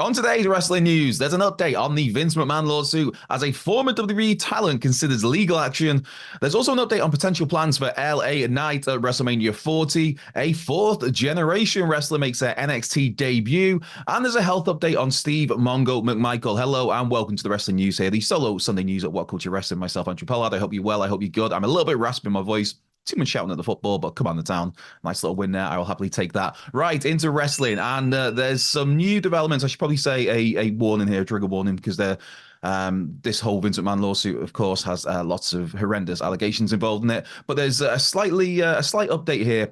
On today's wrestling news, there's an update on the Vince McMahon lawsuit as a former WWE talent considers legal action. There's also an update on potential plans for LA Knight at WrestleMania 40. A fourth generation wrestler makes their NXT debut. And there's a health update on Steve Mongo McMichael. Hello and welcome to the wrestling news here, the solo Sunday news at What Culture Wrestling. Myself, Andrew Pollard. I hope you're well. I hope you're good. I'm a little bit raspy in my voice too much shouting at the football, but come on, the town. Nice little win there. I will happily take that. Right, into wrestling. And uh, there's some new developments. I should probably say a, a warning here, a trigger warning, because they're. Um, this whole Vince McMahon lawsuit, of course, has uh, lots of horrendous allegations involved in it. But there's a slightly uh, a slight update here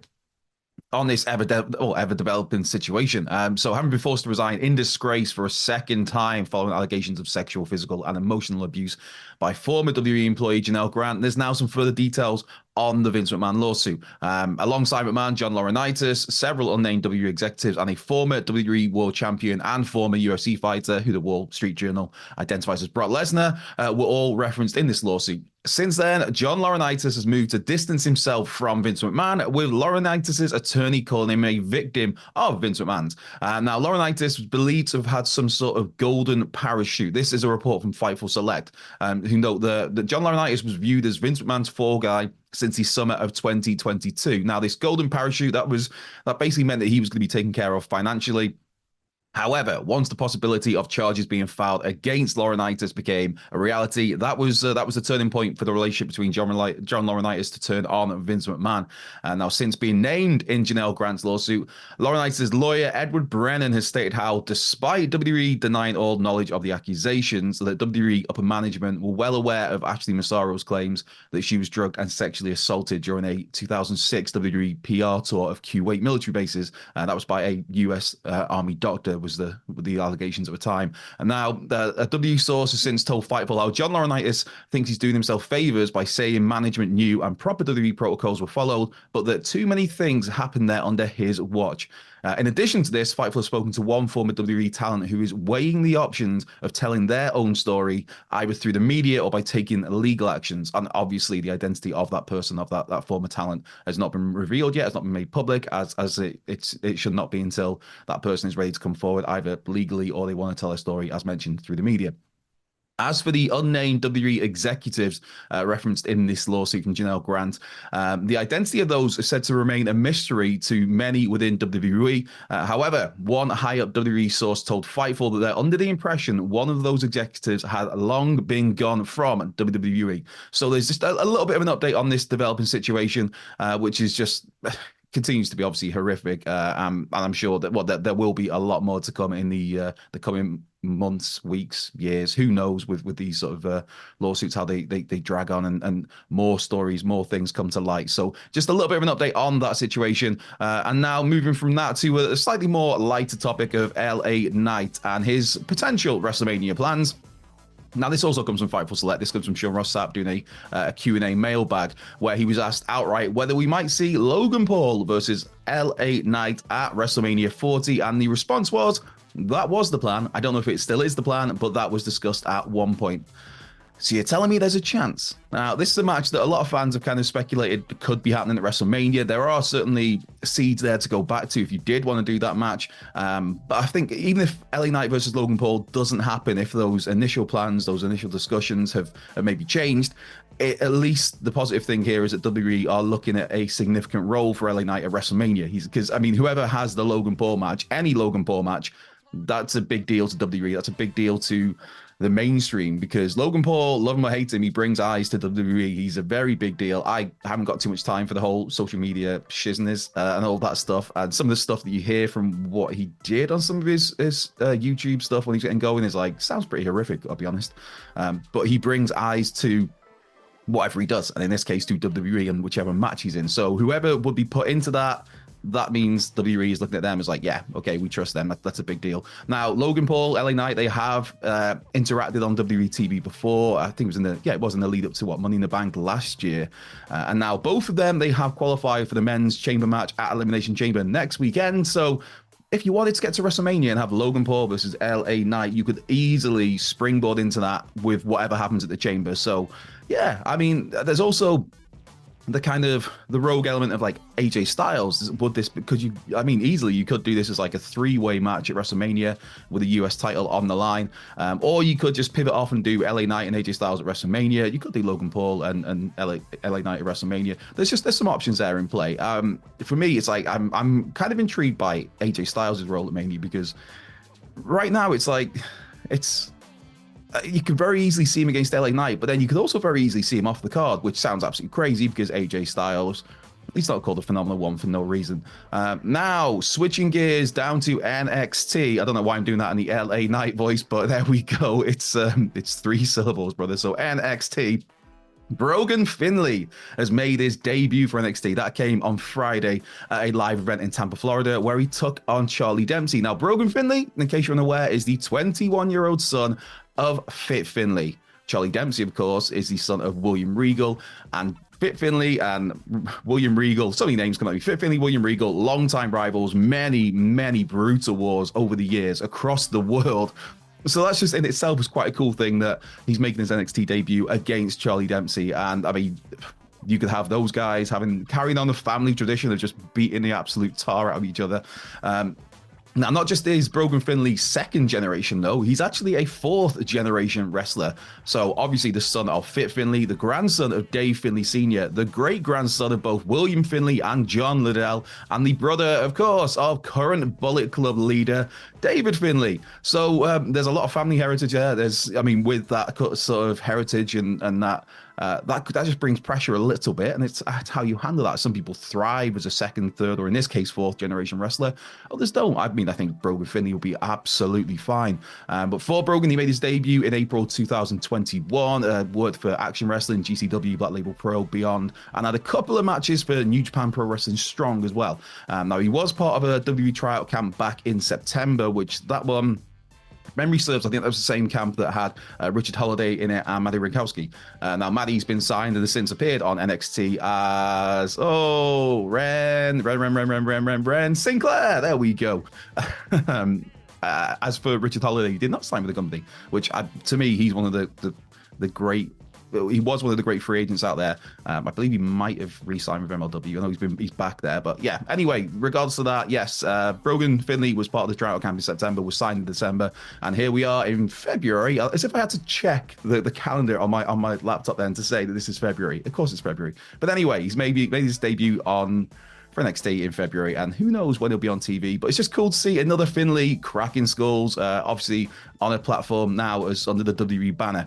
on this ever de- or ever developing situation. Um, so having been forced to resign in disgrace for a second time following allegations of sexual, physical, and emotional abuse by former WWE employee Janelle Grant, there's now some further details on the Vince McMahon lawsuit. Um, alongside McMahon, John Laurinaitis, several unnamed WWE executives, and a former WWE World Champion and former UFC fighter, who the Wall Street Journal identifies as Brock Lesnar, uh, were all referenced in this lawsuit. Since then, John Laurinaitis has moved to distance himself from Vince McMahon, with Laurinaitis' attorney calling him a victim of Vince McMahon's. Uh, now, Laurinaitis was believed to have had some sort of golden parachute. This is a report from Fightful Select, um, who note that, that John Laurinaitis was viewed as Vince McMahon's fall guy since the summer of 2022. Now, this golden parachute that was that basically meant that he was going to be taken care of financially However, once the possibility of charges being filed against Laurinaitis became a reality, that was uh, that was a turning point for the relationship between John, John Laurinaitis to turn on Vince McMahon. And now, since being named in Janelle Grant's lawsuit, Laurinaitis' lawyer Edward Brennan has stated how, despite WWE denying all knowledge of the accusations, that WWE upper management were well aware of Ashley Massaro's claims that she was drugged and sexually assaulted during a 2006 WWE PR tour of Kuwait military bases. And that was by a U.S. Uh, Army doctor was the the allegations at the time. And now the, a W source has since told Fightful how John Laurinaitis thinks he's doing himself favors by saying management knew and proper WWE protocols were followed, but that too many things happened there under his watch. Uh, in addition to this, Fightful has spoken to one former WWE talent who is weighing the options of telling their own story either through the media or by taking legal actions. And obviously, the identity of that person, of that, that former talent, has not been revealed yet, has not been made public, as as it it's, it should not be until that person is ready to come forward either legally or they want to tell a story, as mentioned through the media. As for the unnamed WWE executives uh, referenced in this lawsuit from Janelle Grant, um, the identity of those is said to remain a mystery to many within WWE. Uh, however, one high up WWE source told Fightful that they're under the impression one of those executives had long been gone from WWE. So there's just a, a little bit of an update on this developing situation, uh, which is just continues to be obviously horrific, um, and I'm sure that well, that there will be a lot more to come in the uh, the coming months, weeks, years. Who knows with with these sort of uh, lawsuits how they, they they drag on and and more stories, more things come to light. So just a little bit of an update on that situation, uh, and now moving from that to a slightly more lighter topic of LA Knight and his potential WrestleMania plans. Now, this also comes from Fightful Select. This comes from Sean Ross Sapp doing a, uh, a Q&A mailbag where he was asked outright whether we might see Logan Paul versus LA Knight at WrestleMania 40. And the response was, that was the plan. I don't know if it still is the plan, but that was discussed at one point. So you're telling me there's a chance? Now, this is a match that a lot of fans have kind of speculated could be happening at WrestleMania. There are certainly seeds there to go back to if you did want to do that match. Um, but I think even if LA Knight versus Logan Paul doesn't happen, if those initial plans, those initial discussions have, have maybe changed, it, at least the positive thing here is that WWE are looking at a significant role for LA Knight at WrestleMania. Because I mean, whoever has the Logan Paul match, any Logan Paul match, that's a big deal to WWE. That's a big deal to the mainstream because Logan Paul, love him or hate him, he brings eyes to WWE. He's a very big deal. I haven't got too much time for the whole social media shizness uh, and all that stuff. And some of the stuff that you hear from what he did on some of his his uh, YouTube stuff when he's getting going is like sounds pretty horrific. I'll be honest. Um, but he brings eyes to whatever he does, and in this case, to WWE and whichever match he's in. So whoever would be put into that that means WWE is looking at them as like, yeah, okay, we trust them. That, that's a big deal. Now, Logan Paul, LA Knight, they have uh, interacted on WWE TV before. I think it was in the yeah, it was in the lead up to what Money in the Bank last year, uh, and now both of them they have qualified for the men's chamber match at Elimination Chamber next weekend. So. If you wanted to get to WrestleMania and have Logan Paul versus LA Knight, you could easily springboard into that with whatever happens at the chamber. So, yeah, I mean, there's also the kind of the rogue element of like AJ Styles would this because you I mean easily you could do this as like a three way match at WrestleMania with a US title on the line. Um, or you could just pivot off and do LA Knight and AJ Styles at WrestleMania. You could do Logan Paul and, and LA, LA Knight at WrestleMania. There's just there's some options there in play. Um, for me it's like I'm I'm kind of intrigued by AJ Styles' role at Mania because right now it's like it's you could very easily see him against LA Knight, but then you could also very easily see him off the card, which sounds absolutely crazy because AJ Styles, he's not called a phenomenal one for no reason. Um, now, switching gears down to NXT. I don't know why I'm doing that in the LA Knight voice, but there we go. It's um, it's three syllables, brother. So NXT. Brogan Finlay has made his debut for NXT. That came on Friday at a live event in Tampa, Florida, where he took on Charlie Dempsey. Now, Brogan Finlay, in case you're unaware, is the 21 year old son of Fit Finlay. Charlie Dempsey, of course, is the son of William Regal and Fit Finlay and William Regal. So many names come at me. Fit Finlay, William Regal, longtime rivals, many, many brutal wars over the years across the world. So that's just in itself was quite a cool thing that he's making his NXT debut against Charlie Dempsey. And I mean, you could have those guys having carrying on the family tradition of just beating the absolute tar out of each other. Um, now, not just is Brogan Finlay second generation, though, he's actually a fourth generation wrestler. So, obviously, the son of Fit Finlay, the grandson of Dave Finlay Sr., the great grandson of both William Finlay and John Liddell, and the brother, of course, of current Bullet Club leader David Finlay. So, um, there's a lot of family heritage there. There's, I mean, with that sort of heritage and, and that uh, that that just brings pressure a little bit, and it's, it's, how you handle that. Some people thrive as a second, third, or in this case, fourth generation wrestler. Others don't. I mean, I think Brogan Finlay will be absolutely fine. Um, but for Brogan, he made his debut in April 2021. Uh, worked for Action Wrestling, GCW, Black Label Pro, Beyond, and had a couple of matches for New Japan Pro Wrestling Strong as well. Um, now he was part of a WWE tryout camp back in September, which that one memory serves, I think that was the same camp that had uh, Richard Holliday in it and Maddie Wrenkowski. Uh, now, Maddie's been signed and has since appeared on NXT as, oh, Ren, Ren, Ren, Ren, Ren, Ren, Ren, Ren Sinclair. There we go. um, uh, as for Richard Holliday, he did not sign with the company, which I, to me, he's one of the, the, the great he was one of the great free agents out there. Um, I believe he might have re-signed with MLW. I know he's been he's back there, but yeah. Anyway, regardless of that, yes, uh, Brogan Finlay was part of the tryout camp in September, was signed in December, and here we are in February. Uh, as if I had to check the, the calendar on my on my laptop then to say that this is February. Of course, it's February. But anyway, he's maybe made his debut on for NXT in February, and who knows when he'll be on TV. But it's just cool to see another Finlay cracking skulls, uh, obviously on a platform now as under the WWE banner.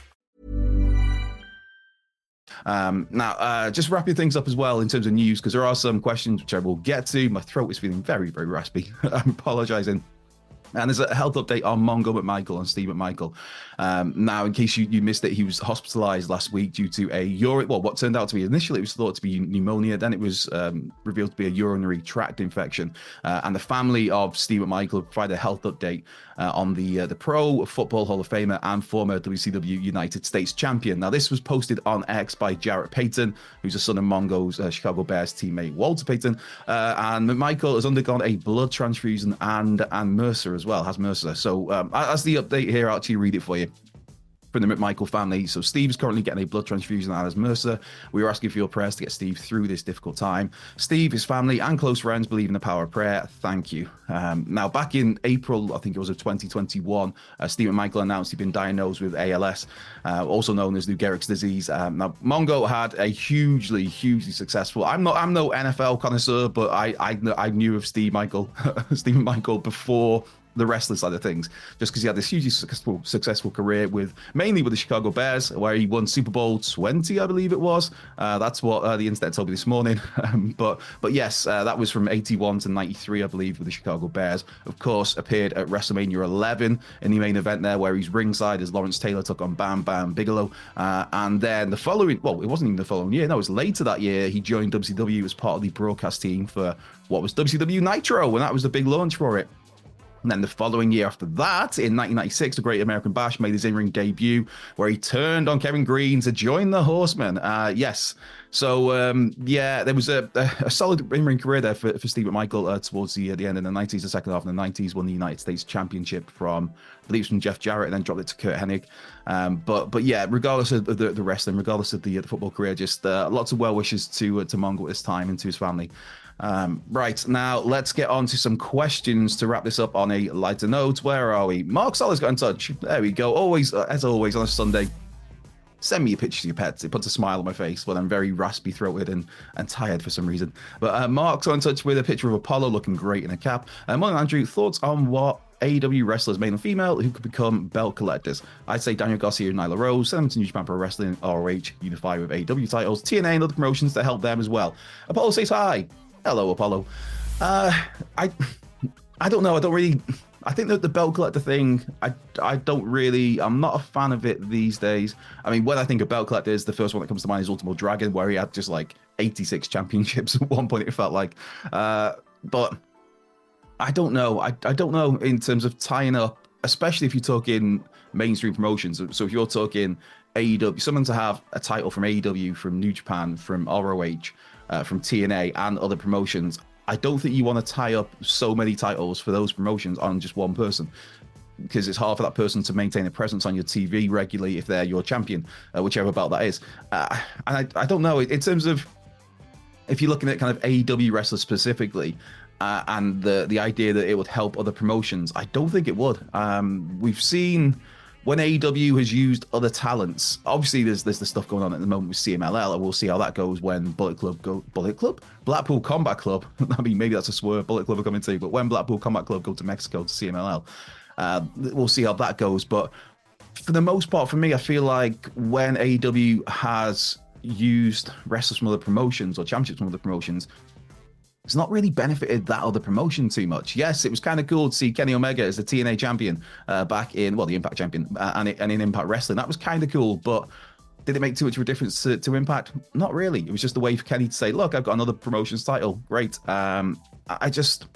Um, now, uh, just wrapping things up as well in terms of news, because there are some questions which I will get to. My throat is feeling very, very raspy. I'm apologizing. And there's a health update on Mongo McMichael and Steve McMichael. Um, now, in case you, you missed it, he was hospitalized last week due to a urine, well, what turned out to be initially it was thought to be pneumonia. Then it was um, revealed to be a urinary tract infection. Uh, and the family of Steve McMichael provided a health update uh, on the uh, the Pro Football Hall of Famer and former WCW United States champion. Now, this was posted on X by Jarrett Payton, who's a son of Mongo's uh, Chicago Bears teammate Walter Payton. Uh, and McMichael has undergone a blood transfusion and and MRSA as well, has MRSA. So, um, as the update here, I'll actually read it for you from the McMichael family. So Steve's currently getting a blood transfusion as MRSA. We were asking for your prayers to get Steve through this difficult time. Steve, his family, and close friends believe in the power of prayer. Thank you. Um, now, back in April, I think it was of 2021, uh, Steve McMichael announced he'd been diagnosed with ALS, uh, also known as Lou Gehrig's disease. Um, now, Mongo had a hugely, hugely successful. I'm not, I'm no NFL connoisseur, but I, I, I knew of Steve Michael, Steve Michael before the wrestling side of things, just because he had this hugely successful successful career with mainly with the Chicago Bears, where he won Super Bowl 20, I believe it was. Uh, that's what uh, the internet told me this morning. Um, but but yes, uh, that was from 81 to 93, I believe, with the Chicago Bears. Of course, appeared at WrestleMania 11 in the main event there, where he's ringside as Lawrence Taylor took on Bam Bam Bigelow. Uh, and then the following, well, it wasn't even the following year. No, it was later that year. He joined WCW as part of the broadcast team for what was WCW Nitro, and that was the big launch for it. And then the following year after that, in 1996, the Great American Bash made his in-ring debut, where he turned on Kevin Greene to join the Horsemen. Uh, yes, so um, yeah, there was a, a, solid in-ring career there for, for Steve McMichael uh, towards the uh, the end of the 90s, the second half of the 90s, won the United States Championship from, I believe, from Jeff Jarrett, and then dropped it to Curt Hennig. Um, but but yeah, regardless of the, the wrestling, regardless of the, the football career, just uh, lots of well wishes to uh, to Mongo at this time and to his family. Um, right now, let's get on to some questions to wrap this up on a lighter note. Where are we? Mark Solis got in touch. There we go. Always, uh, as always, on a Sunday, send me a picture of your pets. It puts a smile on my face when I'm very raspy throated and, and tired for some reason. But uh, Mark's on touch with a picture of Apollo looking great in a cap. Uh, Morning, Andrew, thoughts on what AEW wrestlers, male and female, who could become belt collectors. I'd say Daniel Garcia and Nyla Rose, send them to New Japan Pro Wrestling, ROH, unify with AEW titles, TNA and other promotions to help them as well. Apollo says hi. Hello, Apollo. Uh, I, I don't know. I don't really. I think that the belt collector thing, I, I don't really, I'm not a fan of it these days. I mean, when I think of belt collectors, the first one that comes to mind is Ultimate Dragon, where he had just like 86 championships at one point. It felt like, uh, but I don't know. I, I don't know in terms of tying up, especially if you're talking mainstream promotions. So if you're talking AEW, someone to have a title from AEW, from New Japan, from ROH uh, from TNA and other promotions. I don't think you want to tie up so many titles for those promotions on just one person because it's hard for that person to maintain a presence on your TV regularly if they're your champion, uh, whichever belt that is. Uh, and I, I don't know, in terms of if you're looking at kind of AEW wrestlers specifically, uh, and the the idea that it would help other promotions, I don't think it would. Um, we've seen when AEW has used other talents, obviously there's there's the stuff going on at the moment with CMLL, and we'll see how that goes when Bullet Club go Bullet Club Blackpool Combat Club. I mean, maybe that's a swerve. Bullet Club are coming too, but when Blackpool Combat Club go to Mexico to CMLL, uh, we'll see how that goes. But for the most part, for me, I feel like when AEW has used wrestlers from other promotions or championships from other promotions, it's not really benefited that other promotion too much. Yes, it was kind of cool to see Kenny Omega as the TNA champion uh, back in, well, the Impact champion uh, and, and in Impact Wrestling. That was kind of cool, but did it make too much of a difference to, to, Impact? Not really. It was just a way for Kenny to say, look, I've got another promotions title. Great. Um, I just.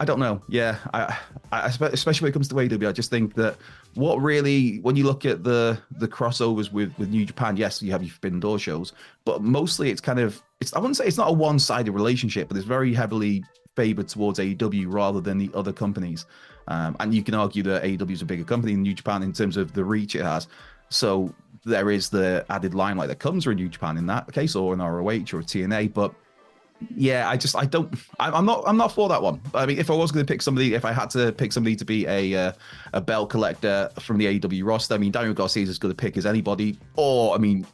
I don't know. Yeah, I, I, especially when it comes to AEW, I just think that what really, when you look at the the crossovers with with New Japan, yes, you have your Forbidden Door shows, but mostly it's kind of it's. I wouldn't say it's not a one sided relationship, but it's very heavily favored towards AEW rather than the other companies. Um, and you can argue that AEW is a bigger company than New Japan in terms of the reach it has. So there is the added limelight that comes with New Japan in that case, or an ROH or a TNA, but yeah, I just I don't I'm not I'm not for that one. I mean, if I was going to pick somebody, if I had to pick somebody to be a uh, a bell collector from the AEW roster, I mean, Daniel Garcia is as good a pick as anybody. Or I mean,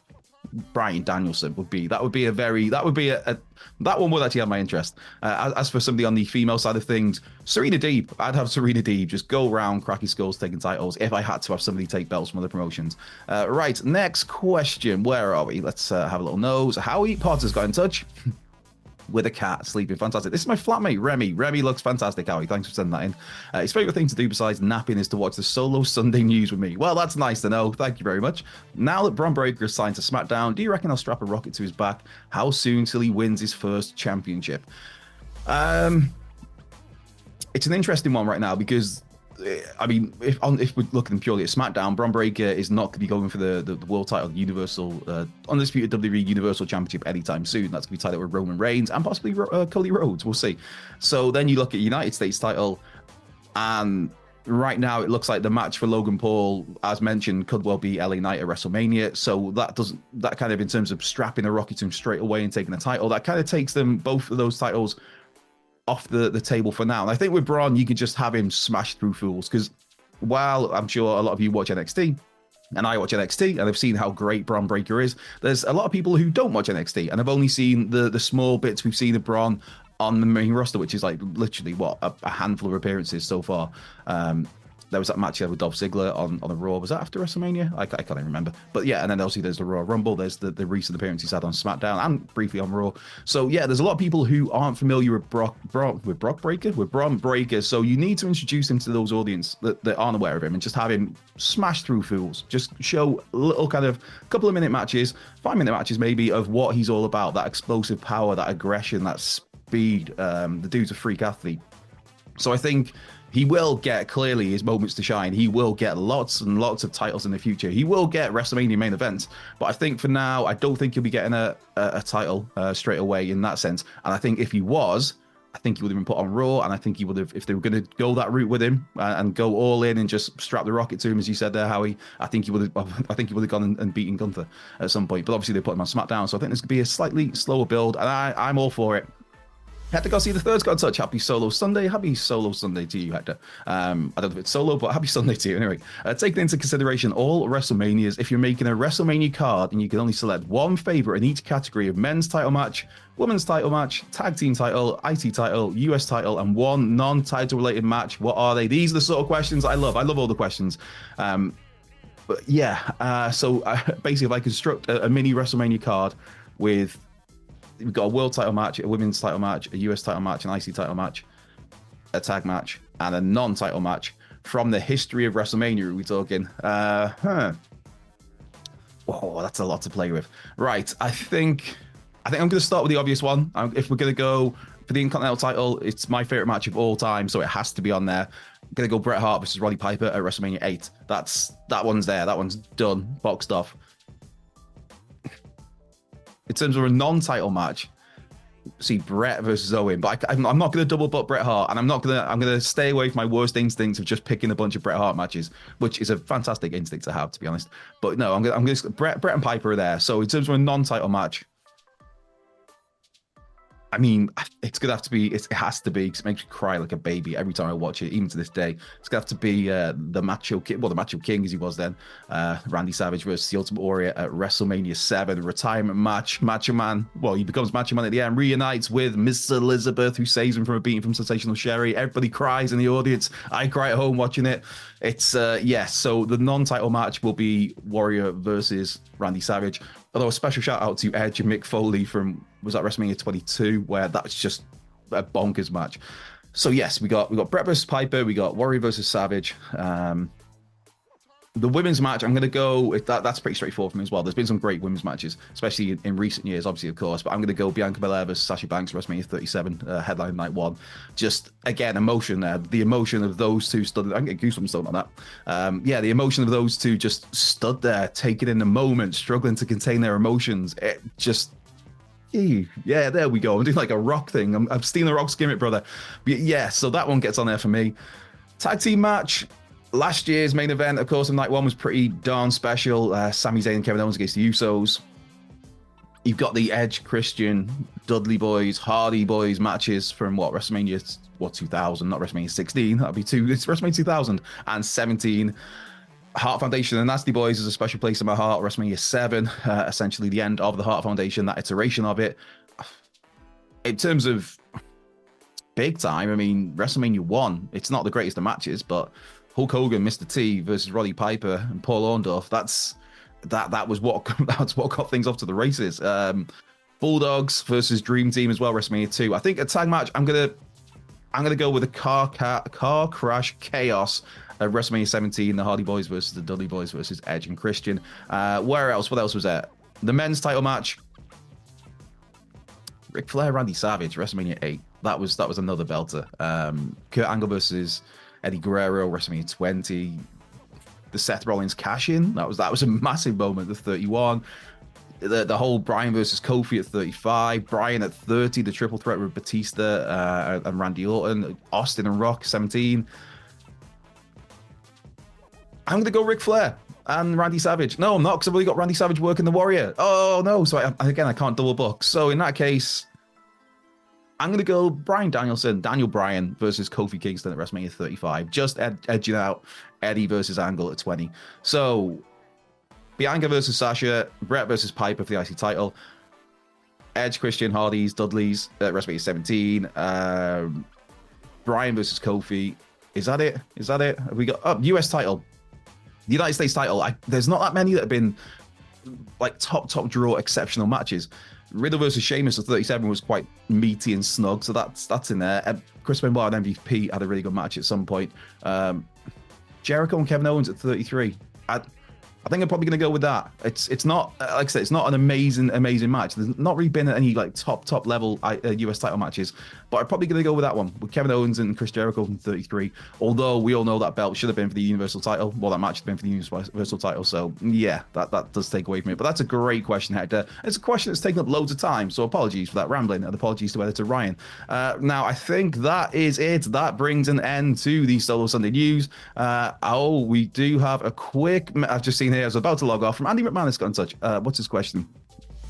Bryan Danielson would be that would be a very that would be a, a that one would actually have my interest. Uh, as, as, for somebody on the female side of things, Serena Deeb, I'd have Serena Deeb just go around cracky skulls taking titles if I had to have somebody take belts from other promotions. Uh, right, next question. Where are we? Let's uh, have a little nose. Howie Potter's got in touch. with a cat sleeping. Fantastic. This is my flatmate, Remy. Remy looks fantastic, Howie. Thanks for sending that in. Uh, his favorite thing to do besides napping is to watch the solo Sunday news with me. Well, that's nice to know. Thank you very much. Now that Bron Breakker is signed to SmackDown, do you reckon I'll strap a rocket to his back? How soon till he wins his first championship? Um, it's an interesting one right now because I mean, if if we're looking purely at SmackDown, Bron Breakker is not going to be going for the, the, the world title, the Universal, uh, undisputed WWE Universal Championship anytime soon. That's going to be tied up with Roman Reigns and possibly uh, Cody Rhodes. We'll see. So then you look at United States title, and right now it looks like the match for Logan Paul, as mentioned, could well be LA Knight at WrestleMania. So that doesn't that kind of in terms of strapping a rocket to him straight away and taking the title, that kind of takes them both of those titles off the, the table for now. And I think with Bron, you can just have him smash through fools because while I'm sure a lot of you watch NXT, and I watch NXT and I've seen how great Bron Breakker is. There's a lot of people who don't watch NXT and I've only seen the the small bits we've seen of Bron on the main roster, which is like literally what a, a handful of appearances so far. Um, there was that match he had with Dolph Ziggler on, on the Raw. Was that after WrestleMania? I, I can't even remember. But yeah, and then obviously there's the Royal Rumble. There's the, the recent appearance he's had on SmackDown and briefly on Raw. So yeah, there's a lot of people who aren't familiar with Brock, Brock with Brock Breaker, with Bron Breakker. So you need to introduce him to those audience that, that aren't aware of him and just have him smash through fools. Just show a little kind of couple of minute matches, five minute matches maybe of what he's all about. That explosive power, that aggression, that speed. Um, the dude's a freak athlete. So I think he will get clearly his moments to shine. He will get lots and lots of titles in the future. He will get WrestleMania main events. But I think for now, I don't think he'll be getting a, a, a title uh, straight away in that sense. And I think if he was, I think he would have been put on Raw, and I think he would have, if they were going to go that route with him uh, and go all in and just strap the rocket to him, as you said there, Howie. I think he would have, I think he would have gone and, and beaten Gunther at some point. But obviously they put him on SmackDown, so I think this could be a slightly slower build, and I, I'm all for it. Hector Garcia the third's got in touch. Happy Solo Sunday. Happy Solo Sunday to you, Hector. Um, I don't know if it's solo, but happy Sunday to you. Anyway, uh, taking into consideration all WrestleManias, if you're making a WrestleMania card and you can only select one favorite in each category of men's title match, women's title match, tag team title, IC title, US title, and one non-title related match, what are they? These are the sort of questions I love. I love all the questions. Um, but yeah, uh, so uh, basically, if I construct a, a mini WrestleMania card with we've got a world title match, a women's title match, a US title match, an IC title match, a tag match, and a non-title match from the history of WrestleMania. Are we talking? Uh, huh. Oh, that's a lot to play with. Right, I think I think I'm going to start with the obvious one. If we're going to go for the Intercontinental title, it's my favorite match of all time, so it has to be on there. I'm going to go Bret Hart versus Roddy Piper at WrestleMania 8. That's that one's there. That one's done, boxed off in terms of a non-title match, see Bret versus Owen, but I, am not going to double book Bret Hart, and I'm not going to. I'm going to stay away from my worst instincts of just picking a bunch of Bret Hart matches, which is a fantastic instinct to have, to be honest. But no, I'm going. I'm going to Bret, Bret and Piper are there. So in terms of a non-title match, I mean, it's gonna have to be. It has to be. Cause it makes me cry like a baby every time I watch it, even to this day. It's gonna have to be uh, the Macho King, well, the Macho King as he was then, uh, Randy Savage versus the Ultimate Warrior at WrestleMania Seven, retirement match. Macho Man, well, he becomes Macho Man at the end, reunites with Miss Elizabeth, who saves him from a beating from Sensational Sherri. Everybody cries in the audience. I cry at home watching it. It's uh, yes. So the non-title match will be Warrior versus Randy Savage. Although a special shout out to Edge and Mick Foley from was that WrestleMania 22, where that's just a bonkers match. So yes, we got we got Bret versus Piper, we got Warrior versus Savage. Um, the women's match, I'm going to go. That, that's pretty straightforward for me as well. There's been some great women's matches, especially in, in recent years, obviously, of course. But I'm going to go Bianca Belair versus Sasha Banks, WrestleMania 37, uh, headline night one. Just again, emotion there. The emotion of those two stood. I can get goosebumps still on that. Um, yeah, the emotion of those two just stood there, taking in the moment, struggling to contain their emotions. It just yeah, there we go. I'm doing like a rock thing. I'm, I'm stealing the rock's gimmick, brother. But yeah, so that one gets on there for me. Tag team match last year's main event, of course, in night one was pretty darn special. Uh, Sami Zayn and Kevin Owens against the Usos. You've got the Edge, Christian, Dudley Boys, Hardy Boys matches from what WrestleMania what 2000, not WrestleMania 16. That'd be two. It's WrestleMania 2000 and 17. Hart Foundation and Nasty Boys is a special place in my heart. WrestleMania 7, uh, essentially the end of the Hart Foundation, that iteration of it. In terms of big time, I mean, WrestleMania 1, it's not the greatest of matches, but Hulk Hogan, Mr. T versus Roddy Piper and Paul Orndorff. That's that that was what that's what got things off to the races. Um, Bulldogs versus Dream Team as well, WrestleMania 2. I think a tag match. I'm gonna I'm gonna go with a car car, car crash chaos at WrestleMania 17. The Hardy Boys versus the Dudley Boys versus Edge and Christian. Uh, where else? What else was there? The men's title match. Ric Flair, Randy Savage, WrestleMania 8. That was that was another belter. Um, Kurt Angle versus Eddie Guerrero, WrestleMania 20, the Seth Rollins cash in. That was that was a massive moment. The 31, the the whole Bryan versus Kofi at 35, Bryan at 30, the triple threat with Batista uh, and Randy Orton, Austin and Rock 17. I'm gonna go Ric Flair and Randy Savage. No, I'm not because I've only got Randy Savage working the Warrior. Oh no! So I, again, I can't double book. So in that case, I'm going to go Bryan Danielson, Daniel Bryan versus Kofi Kingston at WrestleMania 35, just ed- edging out Eddie versus Angle at 20. So Bianca versus Sasha, Bret versus Piper for the IC title, Edge, Christian, Hardy's, Dudley's at WrestleMania 17, um, Bryan versus Kofi. Is that it? Is that it? Have we got oh, US title, the United States title? I, there's not that many that have been like top top draw exceptional matches. Riddle versus Sheamus at 37 was quite meaty and snug, so that's that's in there. And Chris Benoit and MVP had a really good match at some point. Um, Jericho and Kevin Owens at 33. I, I think I'm probably going to go with that. It's it's not uh, like I said, it's not an amazing amazing match. There's not really been any like top top level uh, US title matches, but I'm probably going to go with that one with Kevin Owens and Chris Jericho from 33. Although we all know that belt should have been for the Universal title. Well, that match had been for the Universal title. So yeah, that that does take away from it. But that's a great question, Hector. It's a question that's taken up loads of time. So apologies for that rambling and apologies to editor Ryan. Uh, now I think that is it. That brings an end to the Solo Sunday news. Uh, oh, we do have a quick. I've just seen here. I was about to log off from Andy McManus got in touch. Uh, what's his question?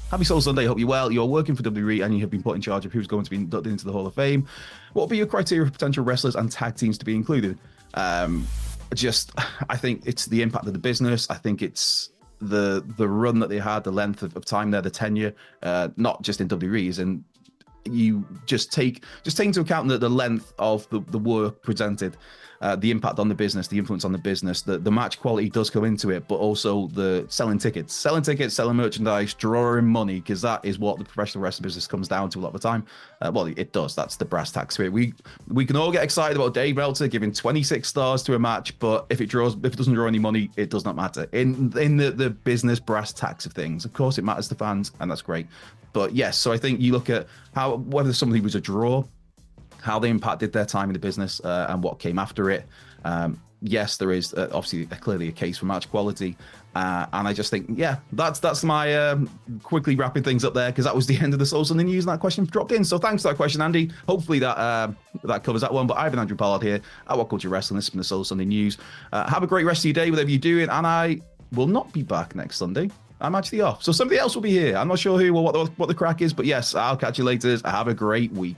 Happy Soul Sunday. Hope you're well. You're working for WWE and you have been put in charge of who's going to be inducted into the Hall of Fame. What would be your criteria for potential wrestlers and tag teams to be included? Um, just, I think it's the impact of the business. I think it's the the run that they had, the length of, of time there, the tenure, uh, not just in WWE's and you just take just take into account the, the length of the, the work presented uh, the impact on the business, the influence on the business, the, the match quality does come into it, but also the selling tickets, selling tickets, selling merchandise, drawing money, because that is what the professional wrestling business comes down to a lot of the time. Uh, well, it does. That's the brass tacks it. We we can all get excited about Dave Meltzer giving 26 stars to a match, but if it draws, if it doesn't draw any money, it does not matter. In in the the business brass tacks of things, of course, it matters to fans, and that's great. But yes, so I think you look at how whether somebody was a draw how they impacted their time in the business uh, and what came after it. Um, yes, there is uh, obviously a, clearly a case for match quality, uh, and I just think, yeah, that's that's my um, quickly wrapping things up there because that was the end of the Soul Sunday news, and that question dropped in. So thanks for that question, Andy. Hopefully that uh, that covers that one. But I've been Andrew Pollard here at What Culture Wrestling. This has been the Soul Sunday news. Uh, have a great rest of your day, whatever you're doing, and I will not be back next Sunday. I'm actually off, so somebody else will be here. I'm not sure who or what the, what the crack is, but yes, I'll catch you later. Have a great week.